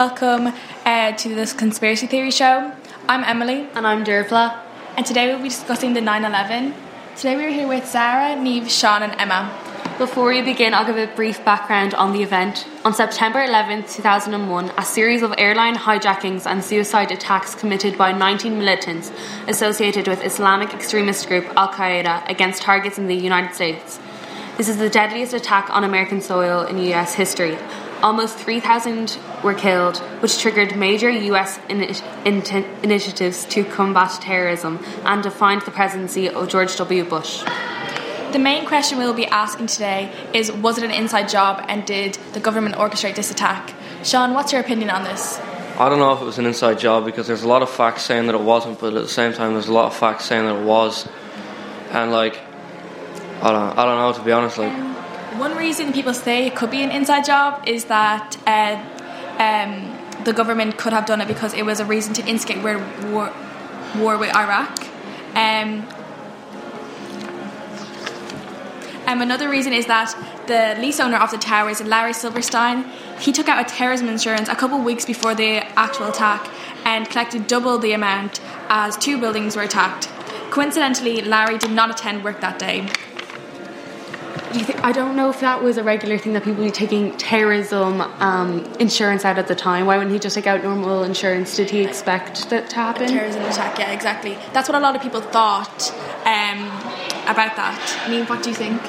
Welcome uh, to this conspiracy theory show. I'm Emily. And I'm Dervla. And today we'll be discussing the 9 11. Today we're here with Sarah, Neve, Sean, and Emma. Before we begin, I'll give a brief background on the event. On September 11, 2001, a series of airline hijackings and suicide attacks committed by 19 militants associated with Islamic extremist group Al Qaeda against targets in the United States. This is the deadliest attack on American soil in US history. Almost 3,000 were killed, which triggered major US initiatives to combat terrorism and defined the presidency of George W. Bush. The main question we'll be asking today is Was it an inside job and did the government orchestrate this attack? Sean, what's your opinion on this? I don't know if it was an inside job because there's a lot of facts saying that it wasn't, but at the same time, there's a lot of facts saying that it was. And, like, I don't, I don't know, to be honest. Like, one reason people say it could be an inside job is that uh, um, the government could have done it because it was a reason to instigate war, war, with Iraq. Um, um, another reason is that the lease owner of the towers, Larry Silverstein, he took out a terrorism insurance a couple of weeks before the actual attack and collected double the amount as two buildings were attacked. Coincidentally, Larry did not attend work that day. Do you think, I don't know if that was a regular thing that people were taking terrorism um, insurance out at the time. Why wouldn't he just take out normal insurance? Did he expect that to happen? A terrorism attack, yeah, exactly. That's what a lot of people thought um, about that. I mean, what do you think?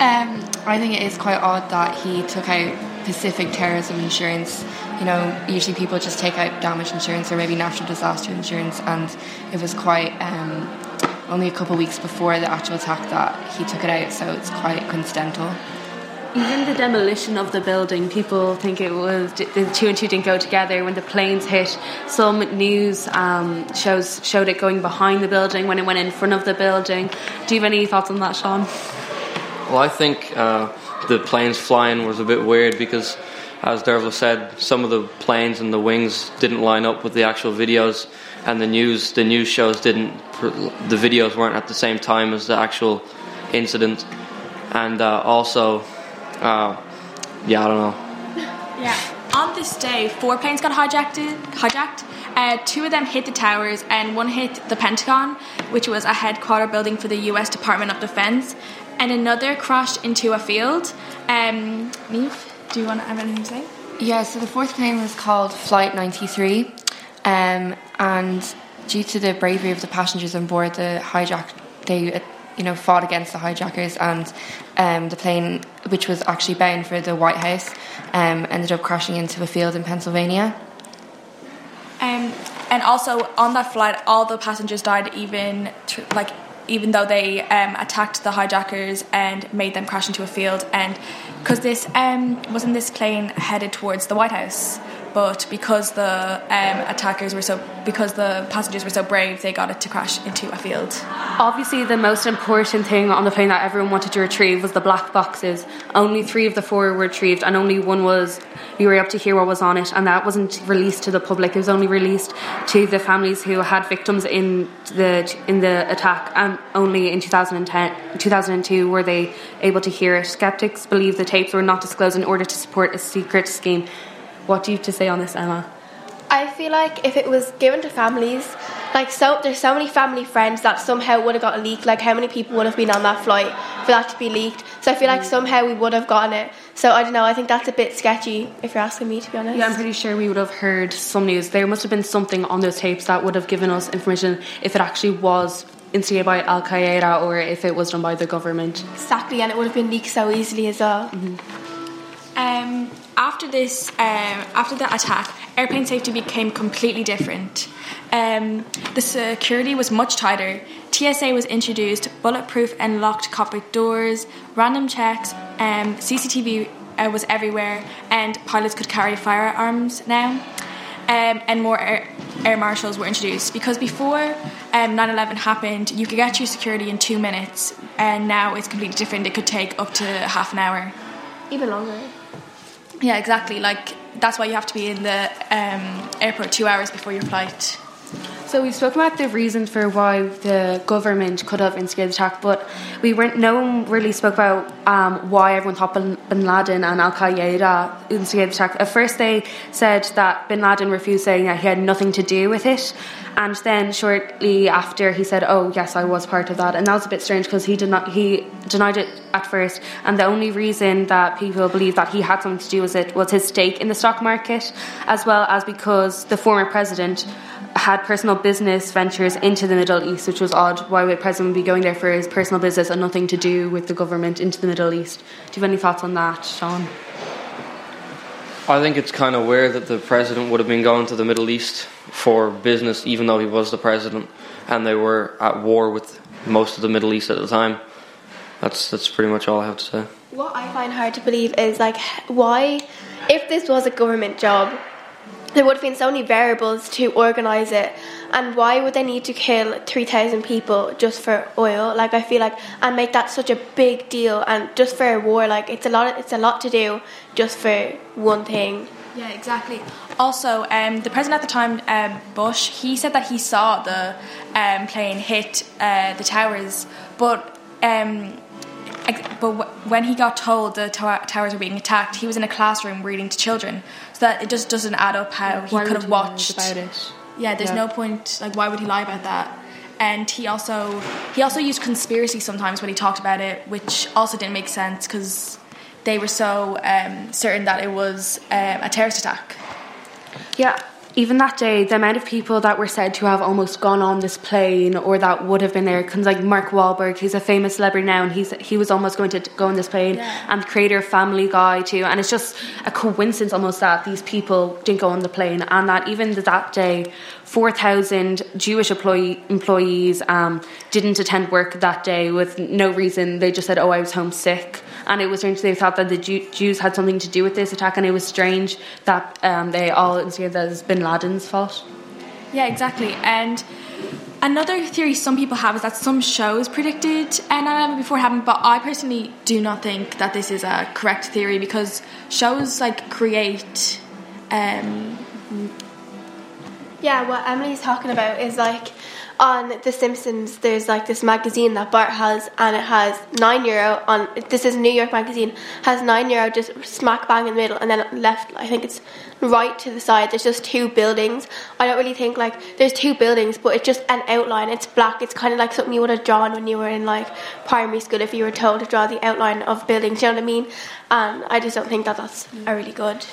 Um, I think it is quite odd that he took out Pacific terrorism insurance. You know, usually people just take out damage insurance or maybe natural disaster insurance, and it was quite um, only a couple of weeks before the actual attack that he took it out, so it's quite coincidental. Even the demolition of the building, people think it was the two and two didn't go together. When the planes hit, some news um, shows showed it going behind the building when it went in front of the building. Do you have any thoughts on that, Sean? Well, I think uh, the planes flying was a bit weird because, as Dervla said, some of the planes and the wings didn't line up with the actual videos and the news the news shows didn't the videos weren't at the same time as the actual incident. And uh, also uh, yeah I don't know. Yeah. On this day four planes got hijacked hijacked. Uh, two of them hit the towers and one hit the Pentagon which was a headquarter building for the US Department of Defense. And another crashed into a field. Um, do you want to have anything to say? Yeah, so the fourth plane was called Flight 93 um, and due to the bravery of the passengers on board, the hijack they uh, you know fought against the hijackers, and um, the plane, which was actually bound for the White House, um, ended up crashing into a field in Pennsylvania. Um, and also on that flight, all the passengers died, even like even though they um, attacked the hijackers and made them crash into a field, and because this um, wasn't this plane headed towards the White House but because the um, attackers were so because the passengers were so brave they got it to crash into a field. Obviously the most important thing on the plane that everyone wanted to retrieve was the black boxes. Only three of the four were retrieved and only one was you were able to hear what was on it and that wasn't released to the public. It was only released to the families who had victims in the in the attack and only in 2010 2002 were they able to hear it. Skeptics believe the tapes were not disclosed in order to support a secret scheme what do you have to say on this, Emma? I feel like if it was given to families, like so, there's so many family friends that somehow would have got a leak. Like how many people would have been on that flight for that to be leaked? So I feel like somehow we would have gotten it. So I don't know. I think that's a bit sketchy if you're asking me to be honest. Yeah, I'm pretty sure we would have heard some news. There must have been something on those tapes that would have given us information if it actually was instigated by Al Qaeda or if it was done by the government. Exactly, and it would have been leaked so easily as well. Mm-hmm. Um, after this, um, after the attack, airplane safety became completely different. Um, the security was much tighter. TSA was introduced, bulletproof and locked cockpit doors, random checks, um, CCTV uh, was everywhere, and pilots could carry firearms now. Um, and more air, air, marshals were introduced because before um, 9/11 happened, you could get your security in two minutes, and now it's completely different. It could take up to half an hour, even longer. Yeah, exactly. Like that's why you have to be in the um, airport two hours before your flight. So we've spoken about the reasons for why the government could have instigated the attack, but we weren't. No one really spoke about um, why everyone thought Bin, Bin Laden and Al Qaeda instigated the attack. At first, they said that Bin Laden refused, saying that he had nothing to do with it, and then shortly after, he said, "Oh yes, I was part of that," and that was a bit strange because he did not. He denied it at first, and the only reason that people believe that he had something to do with it was his stake in the stock market, as well as because the former president had personal business ventures into the Middle East, which was odd. Why would President be going there for his personal business and nothing to do with the government into the Middle East? Do you have any thoughts on that, Sean? I think it's kind of weird that the president would have been going to the Middle East for business, even though he was the president, and they were at war with most of the Middle East at the time. That's that's pretty much all I have to say. What I find hard to believe is like why, if this was a government job, there would have been so many variables to organise it, and why would they need to kill three thousand people just for oil? Like I feel like and make that such a big deal, and just for a war, like it's a lot. It's a lot to do just for one thing. Yeah, exactly. Also, um, the president at the time, um, Bush, he said that he saw the um, plane hit uh, the towers, but um, ex- but w- when he got told the tower- towers were being attacked, he was in a classroom reading to children, so that it just doesn't add up how he could have you lie watched about it? Yeah, there's Yeah. no point. Like, why would he lie about that? And he also he also used conspiracy sometimes when he talked about it, which also didn't make sense because they were so um, certain that it was um, a terrorist attack. Yeah, even that day, the amount of people that were said to have almost gone on this plane or that would have been there, because like Mark Wahlberg, he's a famous celebrity now, and he's he was almost going to go on this plane, Yeah. and the creator of Family Guy too, and it's just a coincidence almost that these people didn't go on the plane, and that even that day, four thousand Jewish employee, employees um, didn't attend work that day with no reason. They just said, "Oh, I was homesick." And it was strange. They thought that the Jew- Jews had something to do with this attack, and it was strange that um, they all instigated that as Bin Laden's fault. Yeah, exactly. And another theory some people have is that some shows predicted 9/11 before it happened, but I personally do not think that this is a correct theory because shows like create. Um, Yeah, what Emily's talking about is like on The Simpsons. There's like this magazine that Bart has, and it has nine euro on. This is New York magazine has nine euro just smack bang in the middle, and then left. I think it's right to the side. There's just two buildings. I don't really think like there's two buildings, but it's just an outline. It's black. It's kind of like something you would have drawn when you were in like primary school if you were told to draw the outline of buildings. You know what I mean? And I just don't think that that's a really good.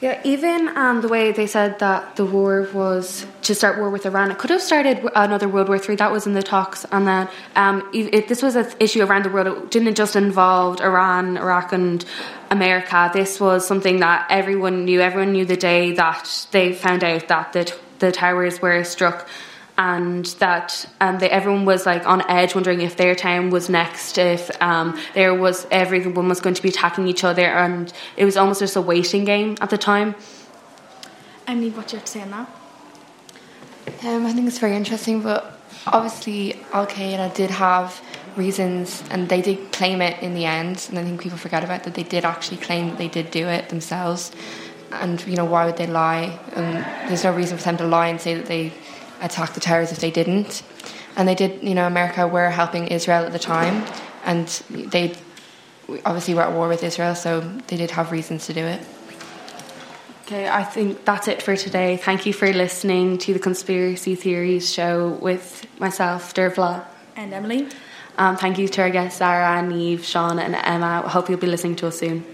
Yeah, even um, the way they said that the war was to start war with Iran, it could have started another World War Three. That was in the talks, and then um, this was an issue around the world. It didn't just involve Iran, Iraq, and America. This was something that everyone knew. Everyone knew the day that they found out that the the towers were struck. And that um, they, everyone was like on edge, wondering if their town was next, if um, there was everyone was going to be attacking each other, and it was almost just a waiting game at the time. Emily, what do you have to say on that? Um, I think it's very interesting, but obviously Al Qaeda did have reasons, and they did claim it in the end. And I think people forget about that they did actually claim that they did do it themselves. And you know, why would they lie? And there's no reason for them to lie and say that they attacked the towers if they didn't. And they did. You know, America were helping Israel at the time, and they obviously were at war with Israel, so they did have reasons to do it. Okay, I think that's it for today. Thank you for listening to the Conspiracy Theories show with myself, Dervla. And Emily? Um, thank you to our guests, Sarah, Neve, Sean, and Emma. I hope you'll be listening to us soon.